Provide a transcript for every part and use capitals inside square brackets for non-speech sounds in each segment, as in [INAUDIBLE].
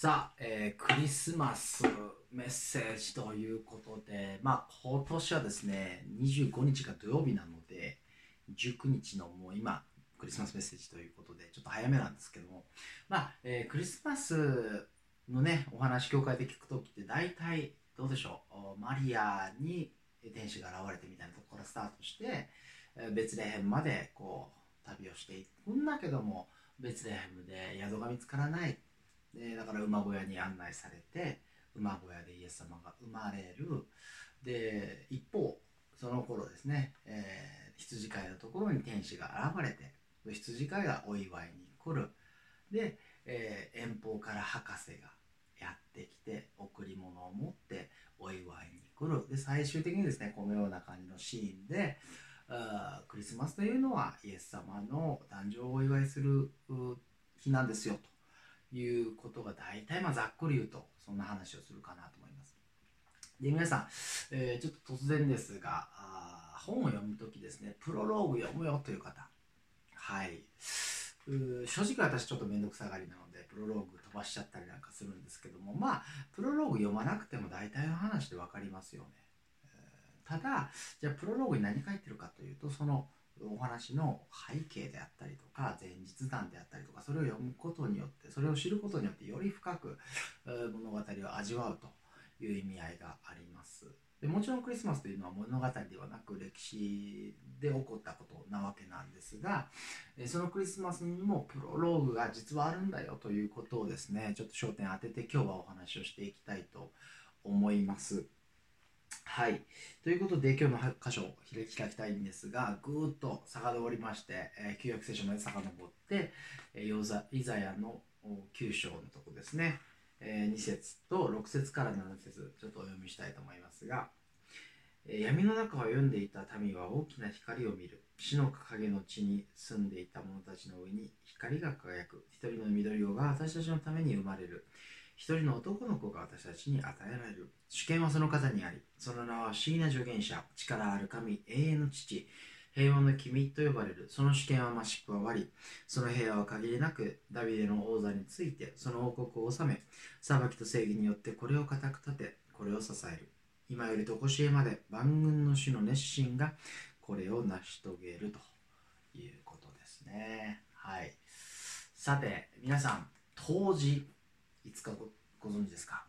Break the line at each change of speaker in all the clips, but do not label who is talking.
さあ、えー、クリスマスメッセージということで、まあ、今年はですね、25日が土曜日なので、19日のもう今、クリスマスメッセージということで、ちょっと早めなんですけども、まあ、えー、クリスマスのね、お話、教会で聞くときって、大体、どうでしょう、マリアに天使が現れてみたいなところからスタートして、ベツレヘムまでこう旅をしていくんだけども、ベツレヘムで宿が見つからない。でだから馬小屋に案内されて馬小屋でイエス様が生まれる。で一方その頃ですね、えー、羊飼いのところに天使が現れて羊飼いがお祝いに来る。で、えー、遠方から博士がやってきて贈り物を持ってお祝いに来る。で最終的にですねこのような感じのシーンであクリスマスというのはイエス様の誕生をお祝いする日なんですよと。いうことが大体まあざっくり言うとそんな話をするかなと思います。で皆さん、えー、ちょっと突然ですがあ本を読む時ですねプロローグ読むよという方はい正直私ちょっと面倒くさがりなのでプロローグ飛ばしちゃったりなんかするんですけどもまあプロローグ読まなくても大体の話で分かりますよね。ただじゃあプロローグに何書いてるかというとそのお話の背景であったりとか前日談であったりとかそれを読むことによってそれを知ることによってより深く物語を味わうという意味合いがありますでもちろんクリスマスというのは物語ではなく歴史で起こったことなわけなんですがそのクリスマスにもプロローグが実はあるんだよということをですねちょっと焦点当てて今日はお話をしていきたいと思います。はい。ということで、今日の箇所を開きたいんですが、ぐーっと遡りまして、えー、旧約聖書まで遡って、えー、イザヤの9章のとこですね、えー、2節と6節から7節ちょっとお読みしたいと思いますが、え、闇の中を読んでいた民は大きな光を見る。死の影の地に住んでいた者たちの上に光が輝く。一人の緑子が私たちのために生まれる。一人の男の子が私たちに与えられる。主権はその方にあり、その名は不思議な助言者、力ある神、永遠の父、平和の君と呼ばれる。その主権は増し加わり、その平和は限りなく、ダビデの王座について、その王国を治め、裁きと正義によってこれを固く立て、これを支える。今よりとこしえまで万軍の主の熱心がこれを成し遂げるということですね。はい。さて、皆さん、当時、いつかごご存知ですか？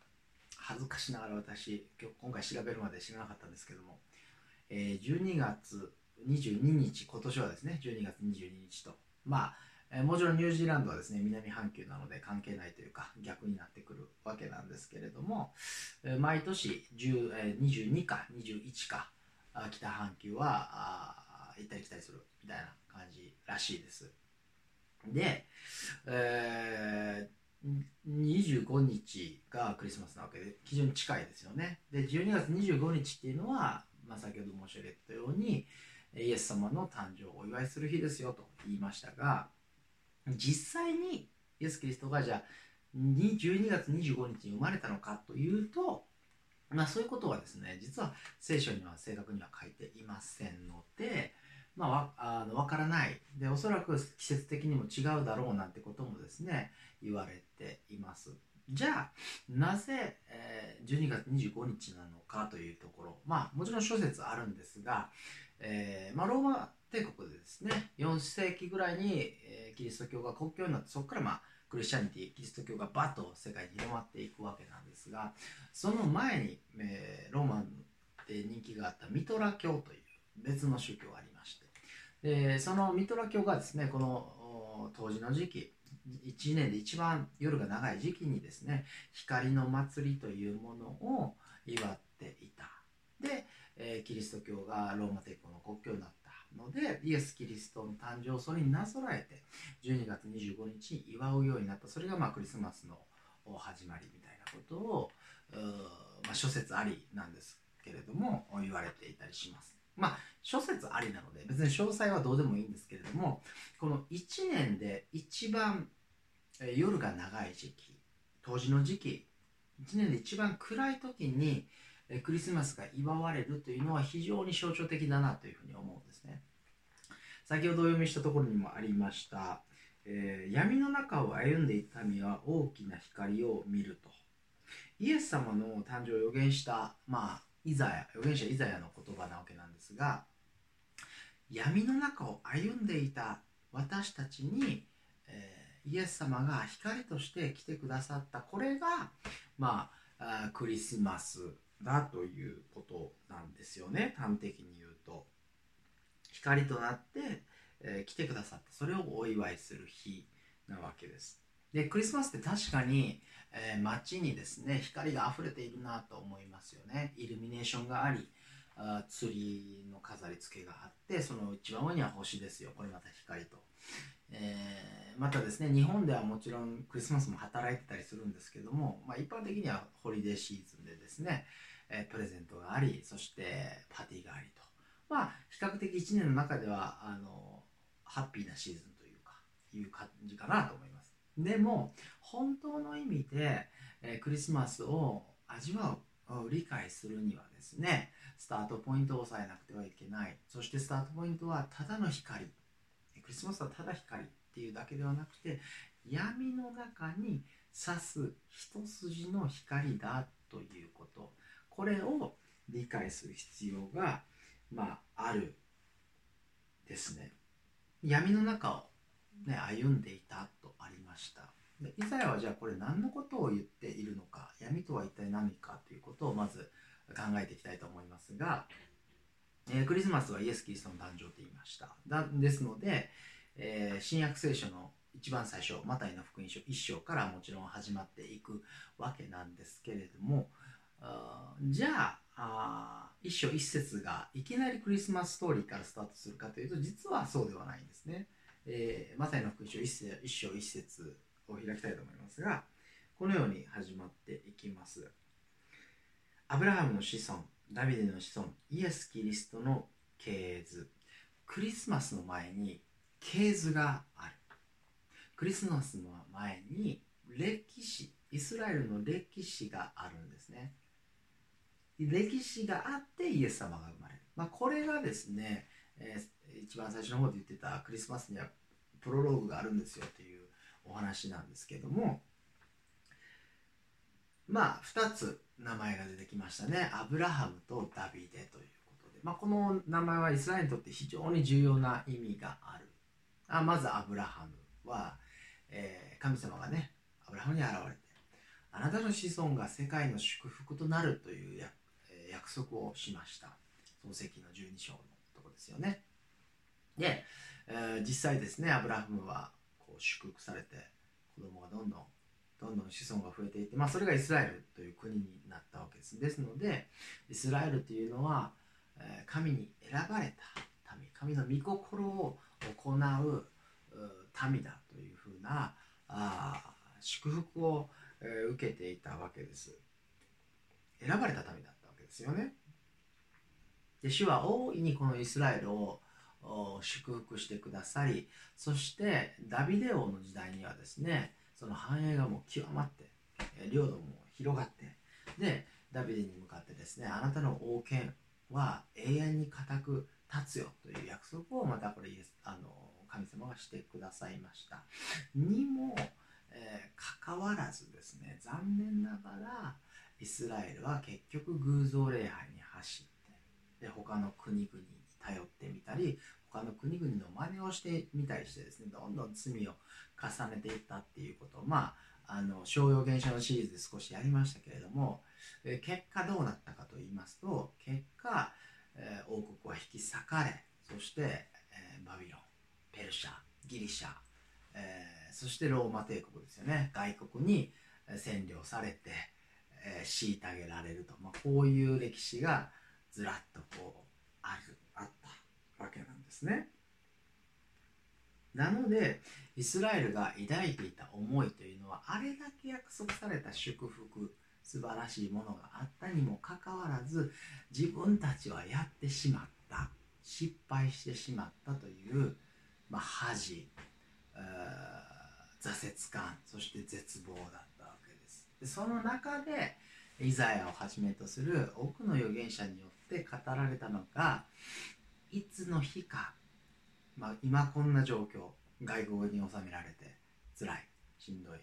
恥ずかしながら私今日今回調べるまで知らなかったんですけども、えー、12月22日今年はですね12月22日と。まあ、えー、もちろんニュージーランドはですね南半球なので関係ないというか逆になってくるわけなんですけれども、えー、毎年10、えー、22か21か北半球はあ行ったり来たりするみたいな感じらしいです。で、えー25日がクリスマスなわけで非常に近いですよね。で12月25日っていうのは、まあ、先ほど申し上げたようにイエス様の誕生をお祝いする日ですよと言いましたが実際にイエス・キリストがじゃあ12月25日に生まれたのかというと、まあ、そういうことはですね実は聖書には正確には書いていませんので、まあ、あの分からない。でおそらく季節的にも違うだろうなんてこともですね言われています。じゃあなぜ、えー、12月25日なのかというところ。まあもちろん諸説あるんですが、えー、まあ、ローマ帝国でですね4世紀ぐらいに、えー、キリスト教が国教になってそこからまあクリスチャニティキリスト教がバッと世界に広まっていくわけなんですがその前に、えローマで人気があったミトラ教という別の宗教がありましてでそのミトラ教がですねこの当時の時期1年で一番夜が長い時期にですね光の祭りというものを祝っていたで、えー、キリスト教がローマ帝国の国教になったのでイエス・キリストの誕生をそれになぞらえて12月25日に祝うようになったそれがまあクリスマスの始まりみたいなことを、まあ、諸説ありなんですけれども言われていたりします。まあ諸説ありなので別に詳細はどうでもいいんですけれどもこの1年で一番夜が長い時期冬至の時期1年で一番暗い時にクリスマスが祝われるというのは非常に象徴的だなというふうに思うんですね。先ほどお読みしたところにもありましたえー、闇の中を歩んでいた民は大きな光を見ると。イエス様の誕生を予言した、まあ、イザヤ預言者イザヤの言葉なわけなんですが闇の中を歩んでいた私たちに、えー、イエス様が光として来てくださった。これが、まあ、クリスマスだということなんですよね。端的に言うと。光となって、えー、来てくださったそれをお祝いする日なわけです。でクリスマスって確かに、えー、街にですね光が溢れているなと思いますよね。イルミネーションがありあ釣りの飾り付けがあってその一番上には星ですよ。これまた光と、えー、またですね日本ではもちろんクリスマスも働いてたりするんですけども、まあ、一般的にはホリデーシーズンでですね、えー、プレゼントがありそしてパーティーがありと。まあ比較的1年の中ではあのハッピーなシーズンというかいう感じかなと思います。でも本当の意味で、え、クリスマスを味わう理解するにはですねスタートポイントを押さえなくてはいけない。そしてスタートポイントはただの光。クリスマスはただ光っていうだけではなくて闇の中に差す一筋の光だということ。これを理解する必要が、まあ、あるですね。闇の中を、ね、歩んでいたとありましたでイザヤはじゃあこれ何のことを言っているのか闇とは一体何かということをまず考えていきたいと思いますが、えー、クリスマスはイエス・キリストの誕生と言いましただですので、えー、新約聖書の一番最初マタイの福音書1章からもちろん始まっていくわけなんですけれどもじゃああ一章一節がいきなりクリスマスストーリーからスタートするかというと実はそうではないんですね。えー、マタイの福音書一章一節を開きたいと思いますがこのように始まっていきます。アブラハムの子孫、ダビデの子孫、イエス・キリストの系図。クリスマスの前に系図がある。クリスマスの前に歴史、イスラエルの歴史があるんですね。歴史があってイエス様が生まれる。まあ、これがですね、えー、一番最初の方で言ってたクリスマスにはプロローグがあるんですよというお話なんですけども、まあ2つ名前が出てきましたね。アブラハムとダビデということで、まあ、この名前はイスラエルにとって非常に重要な意味がある。あまずアブラハムは、えー、神様がねアブラハムに現れてあなたの子孫が世界の祝福となるという約束をしました。創世記の12章のとこですよね。で、えー、実際ですねアブラハムはこう祝福されて子供がどんどんどんどん子孫が増えていって、まあ、それがイスラエルという国になったわけです。ですのでイスラエルというのは、えー、神に選ばれた民神の御心を行う民だというふうなあ祝福を、えー、受けていたわけです。選ばれた民だったわけですよね。で主は大いにこのイスラエルを祝福してくださりそしてダビデ王の時代にはですねその繁栄がもう極まって、領土も広がってでダビデに向かってですねあなたの王権は永遠に固く立つよという約束をまたこれあの神様がしてくださいました。にも、えー、かかわらずですね残念ながらイスラエルは結局偶像礼拝に走ってで他の国々に頼ってみたり他の国々の真似をしてみたりしてですねどんどん罪を重ねていったっていうことまああの商用現象のシリーズで少しやりましたけれども、結果どうなったかと言いますと結果、え、王国は引き裂かれそして、え、バビロンペルシャギリシャ、え、そしてローマ帝国ですよね。外国に占領されて、え、虐げられると、まあ、こういう歴史がずらっとこうある。わけなんですね。なのでイスラエルが抱いていた思いというのはあれだけ約束された祝福素晴らしいものがあったにもかかわらず自分たちはやってしまった失敗してしまったという、まあ、恥、挫折感そして絶望だったわけですでその中でイザヤをはじめとする多くの預言者によって語られたのがいつの日かまあ、今こんな状況外国に収められて辛いしんどい。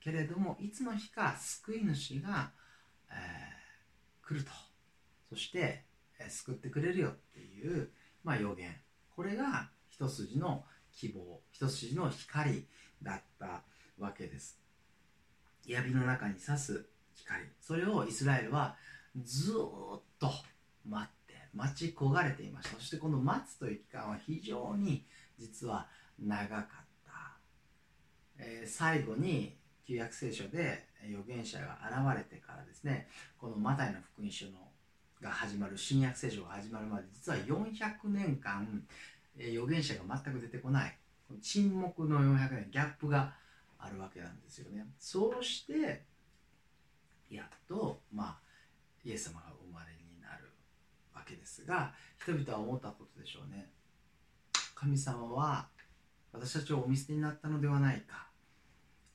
けれどもいつの日か救い主が、えー、来ると。そして、えー、救ってくれるよ。っていう、まあ、予言。これが一筋の希望一筋の光だったわけです。闇の中に差す光。それをイスラエルはずっと待って待ち焦がれていました。そしてこの待つという期間は非常に実は長かった、えー、最後に旧約聖書で預言者が現れてからですねこのマタイの福音書のが始まる新約聖書が始まるまで実は400年間預言者が全く出てこない。沈黙の400年ギャップがあるわけなんですよね。そうしてやっとまあイエス様が生まれにけですが人々は思ったことでしょうね。神様は私たちをお見捨てになったのではないか。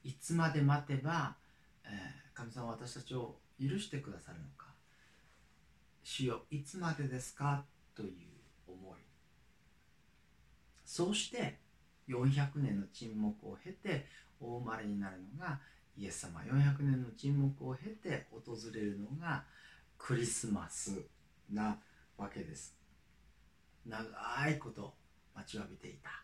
いつまで待てば、え、神様は私たちを許してくださるのか。主よいつまでですか？という思い。そうして400年の沈黙を経てお生まれになるのがイエス様。400年の沈黙を経て訪れるのがクリスマスなわけです。長いこと待ちわびていた。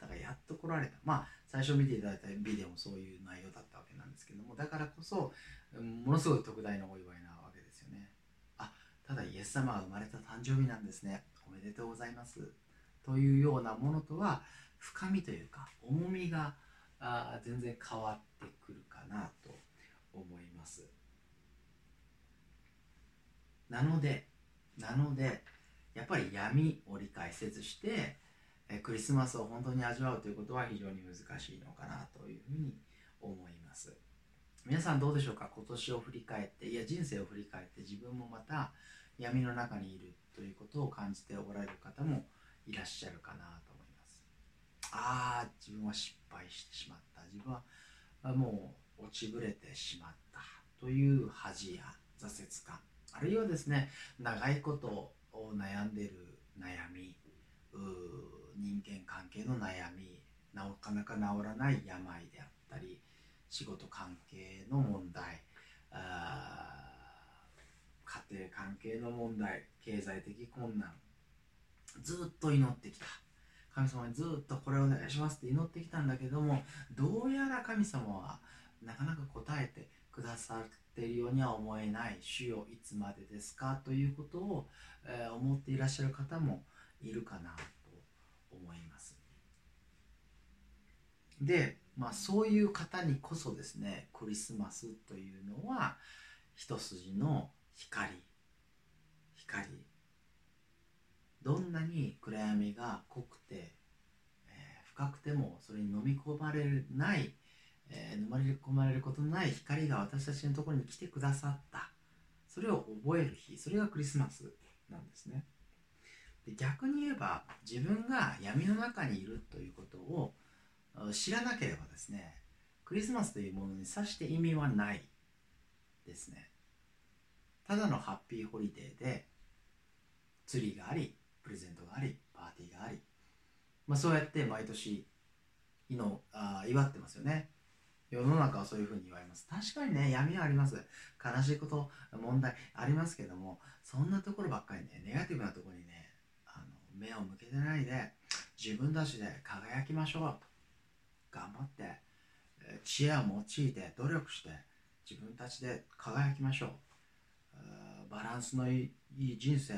方がやっと来られた。まあ最初見ていただいたビデオもそういう内容だったわけなんですけどもだからこそものすごい特大のお祝いなわけですよね。あただイエス様が生まれた誕生日なんですね。おめでとうございます。というようなものとは深みというか重みがあ全然変わってくるかなと思います。なのでなのでやっぱり闇を理解せずしてクリスマスを本当に味わうということは非常に難しいのかなというふうに思います。皆さんどうでしょうか？今年を振り返っていや人生を振り返って自分もまた闇の中にいるということを感じておられる方もいらっしゃるかなと思います。ああ自分は失敗してしまった。自分はもう落ちぶれてしまった。という恥や挫折感。あるいはですね長いことを悩んでる悩み人間関係の悩みなかなか治らない病であったり仕事関係の問題家庭関係の問題経済的困難ずっと祈ってきた。神様にずっとこれお願いしますって祈ってきたんだけどもどうやら神様はなかなか答えてくださっているようには思えない。主よいつまでですか？ということを、え、思っていらっしゃる方もいるかなと思います。で、まあ、そういう方にこそですねクリスマスというのは一筋の光。光。どんなに暗闇が濃くて、えー、深くてもそれに飲み込まれない、えー、飲まれ込まれることのない光が私たちのところに来てくださった。それを覚える日それがクリスマスなんですね。で逆に言えば自分が闇の中にいるということを知らなければですねクリスマスというものにさして意味はないですね。ただのハッピーホリデーでツリーがありプレゼントがありパーティーがあり、まあ、そうやって毎年のあ祝ってますよね。世の中はそういうふうに言われます。確かにね闇はあります。悲しいこと問題ありますけどもそんなところばっかりねネガティブなところにねあの目を向けてないで自分たちで輝きましょう。と頑張って知恵を用いて努力して自分たちで輝きましょう。バランスのいい人生を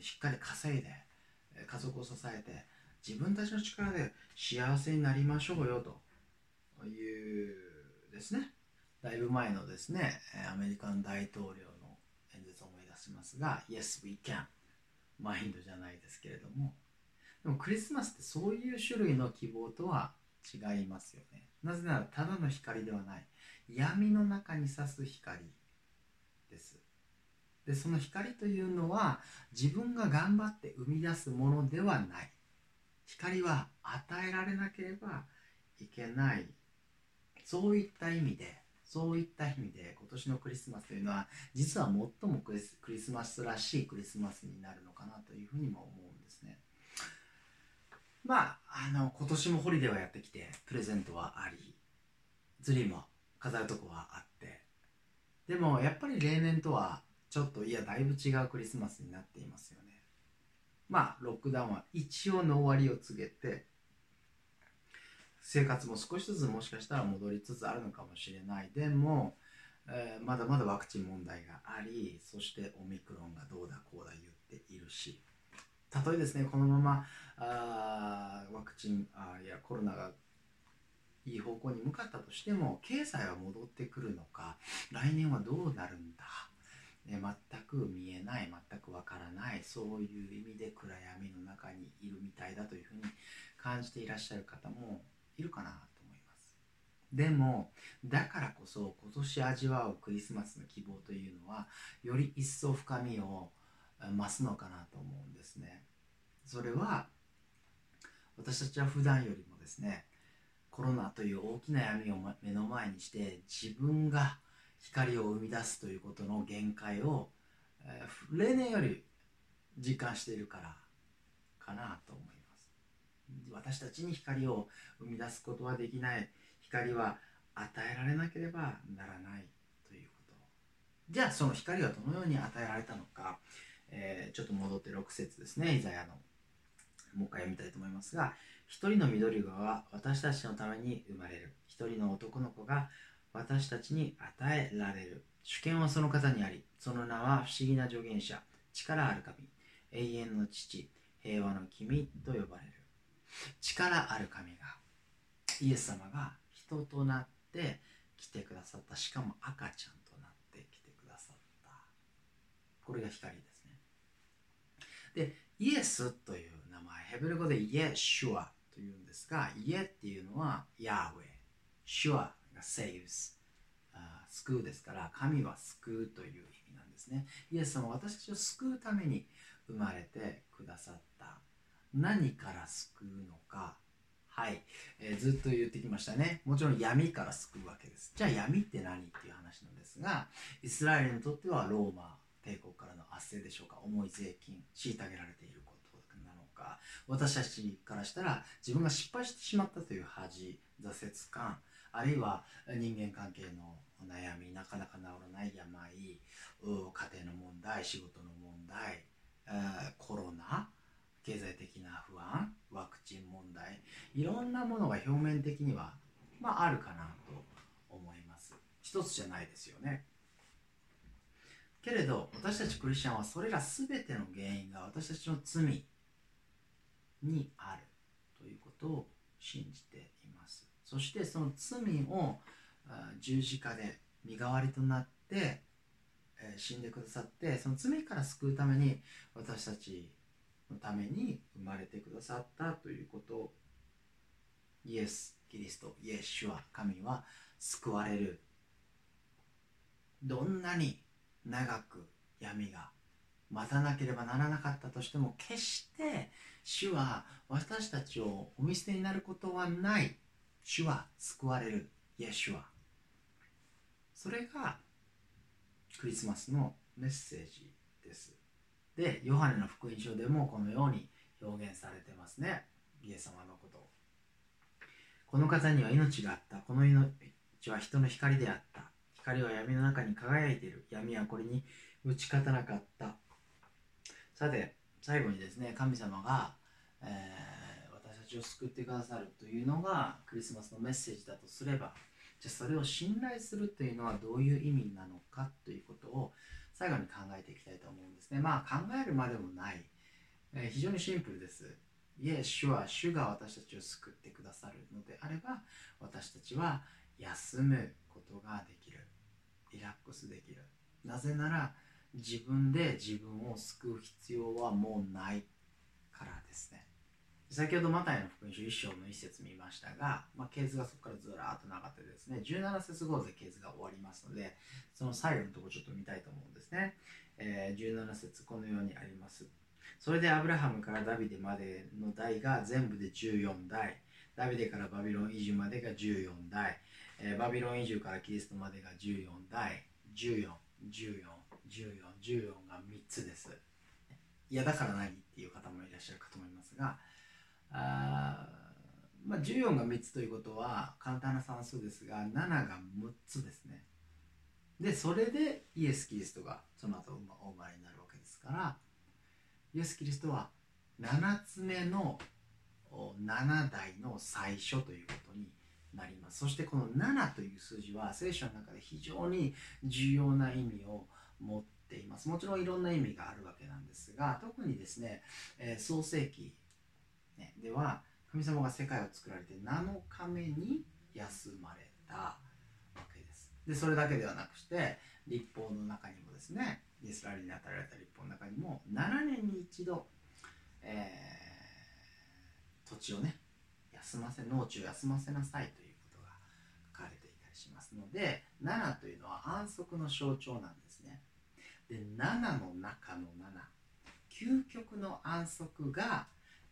しっかり稼いで家族を支えて自分たちの力で幸せになりましょうよと。というですね。だいぶ前のですねアメリカの大統領の演説を思い出しますが Yes we can. マインドじゃないですけれども。でもクリスマスってそういう種類の希望とは違いますよね。なぜならただの光ではない。闇の中に差す光です。でその光というのは自分が頑張って生み出すものではない。光は与えられなければいけないそういった意味でそういった意味で今年のクリスマスというのは実は最もクリスマスらしいクリスマスになるのかなというふうにも思うんですね。まああの今年もホリデーはやってきてプレゼントはありツリーも飾るとこはあって。でもやっぱり例年とはちょっといやだいぶ違うクリスマスになっていますよね。まあロックダウンは一応の終わりを告げて生活も少しずつもしかしたら戻りつつあるのかもしれない。でも、えー、まだまだワクチン問題がありそしてオミクロンがどうだこうだ言っているし。たとえですねこのままあワクチンあいやコロナがいい方向に向かったとしても経済は戻ってくるのか来年はどうなるんだ、ね、全く見えない全くわからないそういう意味で暗闇の中にいるみたいだというふうに感じていらっしゃる方もいるかなと思います。でもだからこそ今年味わうクリスマスの希望というのはより一層深みを増すのかなと思うんですね。それは私たちは普段よりもですねコロナという大きな闇を目の前にして自分が光を生み出すということの限界を、え、例年より実感しているからかなと思います。私たちに光を生み出すことはできない。光は与えられなければならないということ。じゃあその光はどのように与えられたのか、えー、ちょっと戻って6節ですね。イザヤのもう一回読みたいと思いますが一人の緑子は私たちのために生まれる。一人の男の子が私たちに与えられる。主権はその方にありその名は不思議な助言者。力ある神。永遠の父。平和の君と呼ばれる。力ある神がイエス様が人となって来てくださった。しかも赤ちゃんとなって来てくださった。これが光ですね。でイエスという名前ヘブル語でイエシュアというんですがイエっていうのはヤーウェイ。シュアが saves 救うですから神は救うという意味なんですね。イエス様は私たちを救うために生まれてくださった。何から救うのか。はい、えー、ずっと言ってきましたね。もちろん闇から救うわけです。じゃあ闇って何っていう話なんですがイスラエルにとってはローマ帝国からの圧政でしょうか。重い税金虐げられていることなのか。私たちからしたら自分が失敗してしまったという恥挫折感あるいは人間関係の悩みなかなか治らない病家庭の問題仕事の問題コロナ経済的な不安ワクチン問題いろんなものが表面的には、まあ、あるかなと思います。一つじゃないですよね。けれど私たちクリスチャンはそれら全ての原因が私たちの罪にあるということを信じています。そしてその罪を十字架で身代わりとなって死んでくださってその罪から救うために私たちのために生まれてくださったということをイエス・キリストイエス・シュア神は救われる。どんなに長く闇が待たなければならなかったとしても決して主は私たちをお見捨てになることはない。主は救われる。イエスはそれがクリスマスのメッセージです。でヨハネの福音書でもこのように表現されてますね。イエス様のことこの方には命があった。この命は人の光であった。光は闇の中に輝いている。闇はこれに打ち勝たなかった。さて最後にですね神様が、えー、私たちを救ってくださるというのがクリスマスのメッセージだとすればじゃあそれを信頼するというのはどういう意味なのかということを最後に考えていきたいと思うんですね。まあ考えるまでもない、えー、非常にシンプルです。イエス主は主が私たちを救ってくださるのであれば私たちは休むことができる。リラックスできる。なぜなら自分で自分を救う必要はもうないからですね。先ほどマタイの福音書1章の一節見ましたが、まあ、系図がそこからずらーっとなかったですね17節後で系図が終わりますのでその最後のところちょっと見たいと思うんですね、えー、17節このようにあります。それでアブラハムからダビデまでの代が全部で14代。ダビデからバビロン移住までが14代。えー、バビロン移住からキリストまでが14代。141414が3つです。いやだから何っていう方もいらっしゃるかと思いますがあまあ、14が3つということは簡単な算数ですが7が6つですね。でそれでイエス・キリストがその後お生まれになるわけですからイエス・キリストは7つ目の7代の最初ということになります。そしてこの7という数字は聖書の中で非常に重要な意味を持っています。もちろんいろんな意味があるわけなんですが特にですね、えー、創世記、ね、では神様が世界を作られて7日目に休まれたわけです。でそれだけではなくして立法の中にもですねイスラエルに与えられた立法の中にも7年に一度、えー、土地をね休ませ農地を休ませなさいということが書かれていたりしますので7というのは安息の象徴なんですね。で7の中の7究極の安息が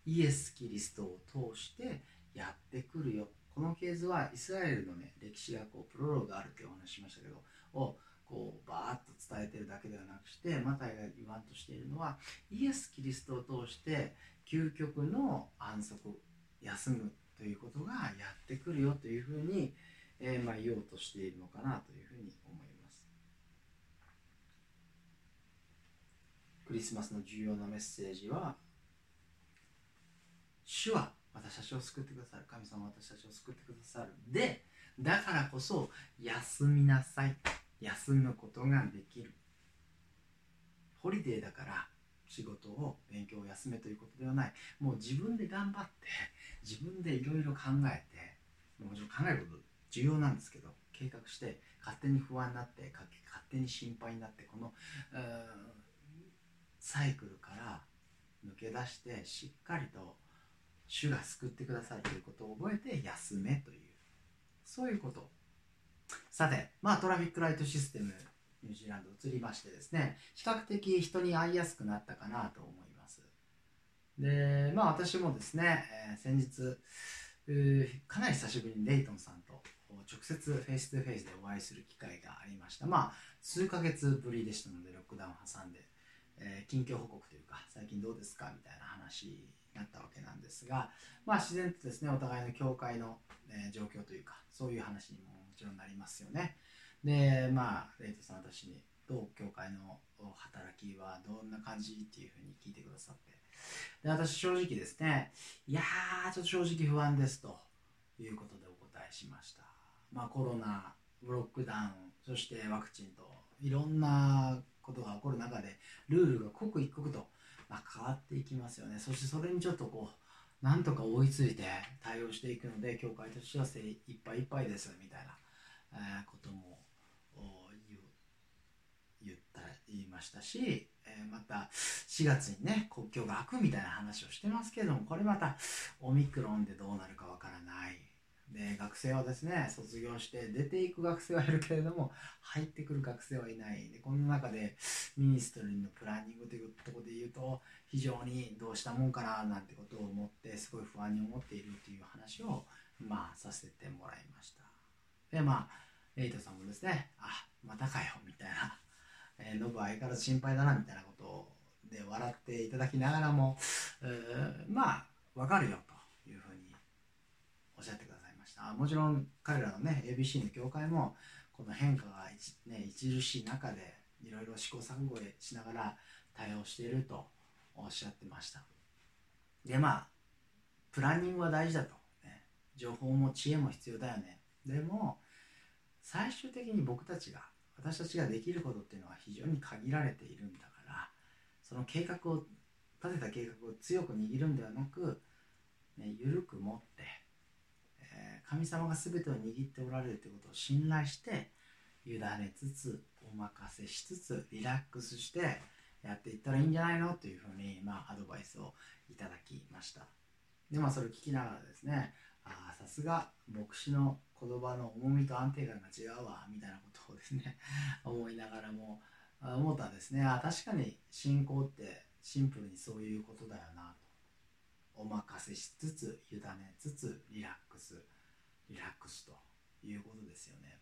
イエス・キリストを通してやってくるよこの系図はイスラエルのね歴史がこうプロローグがあるってお話ししましたけどをこうバーッと伝えてるだけではなくしてマタイが言わんとしているのはイエス・キリストを通して究極の安息休むということがやってくるよというふうに、えー、まあ、言おうとしているのかなというふうに思います。クリスマスの重要なメッセージは主は私たちを救ってくださる。神様は私たちを救ってくださる。でだからこそ休みなさい。休むことができる。ホリデーだから仕事を勉強を休めということではない。もう自分で頑張って自分でいろいろ考えてもちろん考えること重要なんですけど計画して勝手に不安になって勝手に心配になってこのサイクルから抜け出してしっかりと主が救ってくださるということを覚えて休めという。そういうこと。さてまあトラフィックライトシステムニュージーランド移りましてですね。比較的人に会いやすくなったかなと思います。でまあ私もですね、えー、先日かなり久しぶりにレイトンさんと直接フェイス2フェイスでお会いする機会がありました。まあ数ヶ月ぶりでしたのでロックダウンを挟んで、えー、近況報告というか最近どうですか？みたいな話なったわけなんですが、まあ、自然とですねお互いの教会の、え、状況というかそういう話にももちろんなりますよね。でまあレイトさん私にどう教会の働きはどんな感じっていうふうに聞いてくださってで私正直ですねいやーちょっと正直不安ですということでお答えしました。まあ、コロナブロックダウンそしてワクチンといろんなことが起こる中でルールが刻一刻とまあ、変わっていきますよね。そしてそれにちょっとこうなんとか追いついて対応していくので教会としては精いっぱいいっぱいですみたいな、ことも言った言いましたし、え、また4月にね国境が開くみたいな話をしてますけれどもこれまたオミクロンでどうなるかわからない。で学生はですね卒業して出ていく学生はいるけれども入ってくる学生はいない。でこの中でミニストリーのプランニングというところで言うと非常にどうしたもんかななんてことを思ってすごい不安に思っているという話をまあさせてもらいました。でまあエイトさんもですねあまたかよみたいな、えー、ノブ相変わらず心配だなみたいなことで笑っていただきながらも、まあわかるよというふうにおっしゃってください。あもちろん彼らのね ABC の教会もこの変化が、ね、著しい中でいろいろ試行錯誤しながら対応しているとおっしゃってました。でまあプランニングは大事だと、ね、情報も知恵も必要だよね。でも最終的に僕たちが私たちができることっていうのは非常に限られているんだからその計画を立てた計画を強く握るんではなく、ね、緩く持って神様が全てを握っておられるということを信頼して委ねつつお任せしつつリラックスしてやっていったらいいんじゃないのというふうに、まあ、アドバイスをいただきました。でまあそれを聞きながらですねああさすが牧師の言葉の重みと安定感が違うわみたいなことをですね [LAUGHS] 思いながらも思ったんですね。あ確かに信仰ってシンプルにそういうことだよなと。お任せしつつ委ねつつリラックスリラックスということですよね。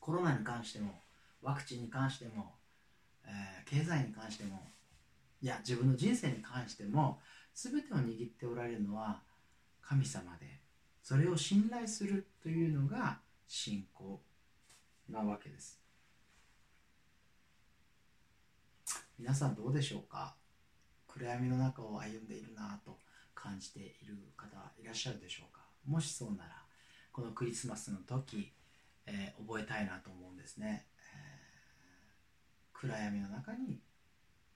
コロナに関してもワクチンに関しても、えー、経済に関してもいや自分の人生に関しても全てを握っておられるのは神様でそれを信頼するというのが信仰なわけです。皆さんどうでしょうか？暗闇の中を歩んでいるなと感じている方いらっしゃるでしょうか？もしそうならこのクリスマスの時、えー、覚えたいなと思うんですね、えー、暗闇の中に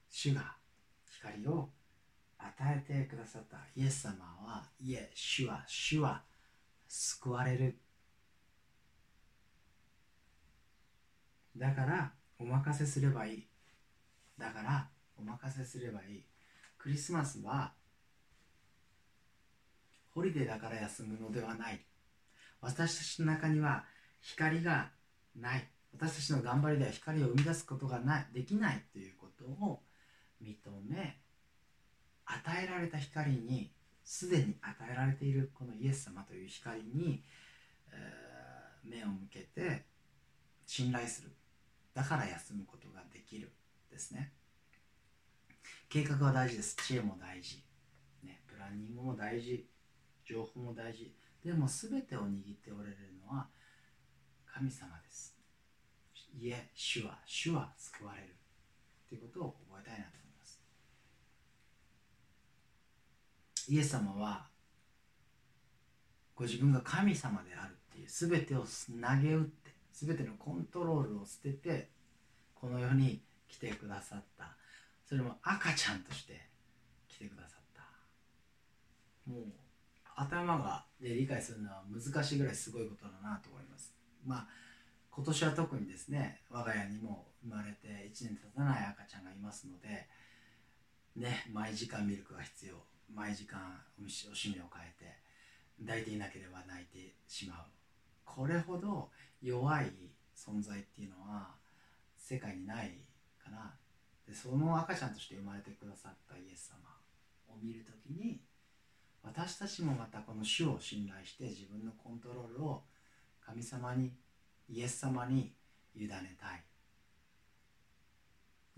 主が光を与えてくださった。イエス様はいえ主は主は救われる。だからお任せすればいい。だからお任せすればいい。クリスマスはホリデーだから休むのではない。私たちの中には光がない。私たちの頑張りでは光を生み出すことがない。できないということを認め与えられた光にすでに与えられているこのイエス様という光に、えー、目を向けて信頼する。だから休むことができる。ですね。計画は大事です。知恵も大事、ね、プランニングも大事。情報も大事。でも全てを握っておられるのは神様です。いえ主は主は救われる。ということを覚えたいなと思います。イエス様はご自分が神様であるっていう全てを投げ打って全てのコントロールを捨ててこの世に来てくださった。それも赤ちゃんとして来てくださった。もう頭がで理解するのは難しいぐらいすごいことだなと思います。まあ今年は特にですね我が家にも生まれて1年経たない赤ちゃんがいますのでね毎時間ミルクが必要。毎時間おしめを変えて抱いていなければ泣いてしまう。これほど弱い存在っていうのは世界にないかな。でその赤ちゃんとして生まれてくださったイエス様。を見るときに私たちもまたこの主を信頼して自分のコントロールを神様にイエス様に委ねたい。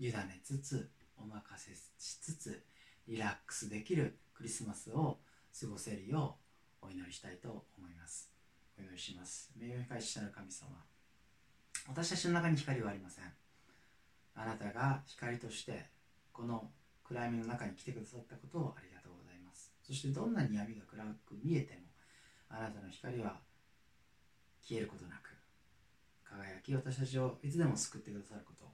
委ねつつお任せしつつリラックスできるクリスマスを過ごせるようお祈りしたいと思います。お祈りします。名誉会主なる神様。私たちの中に光はありません。あなたが光としてこの暗闇の中に来てくださったことをありがとうございます。そしてどんなに闇が暗く見えてもあなたの光は消えることなく輝き私たちをいつでも救ってくださること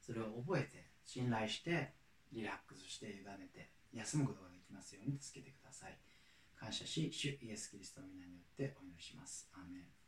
それを覚えて信頼してリラックスして委ねて休むことができますように助けてください。感謝し主イエス・キリストの皆によってお祈りします。アーメン。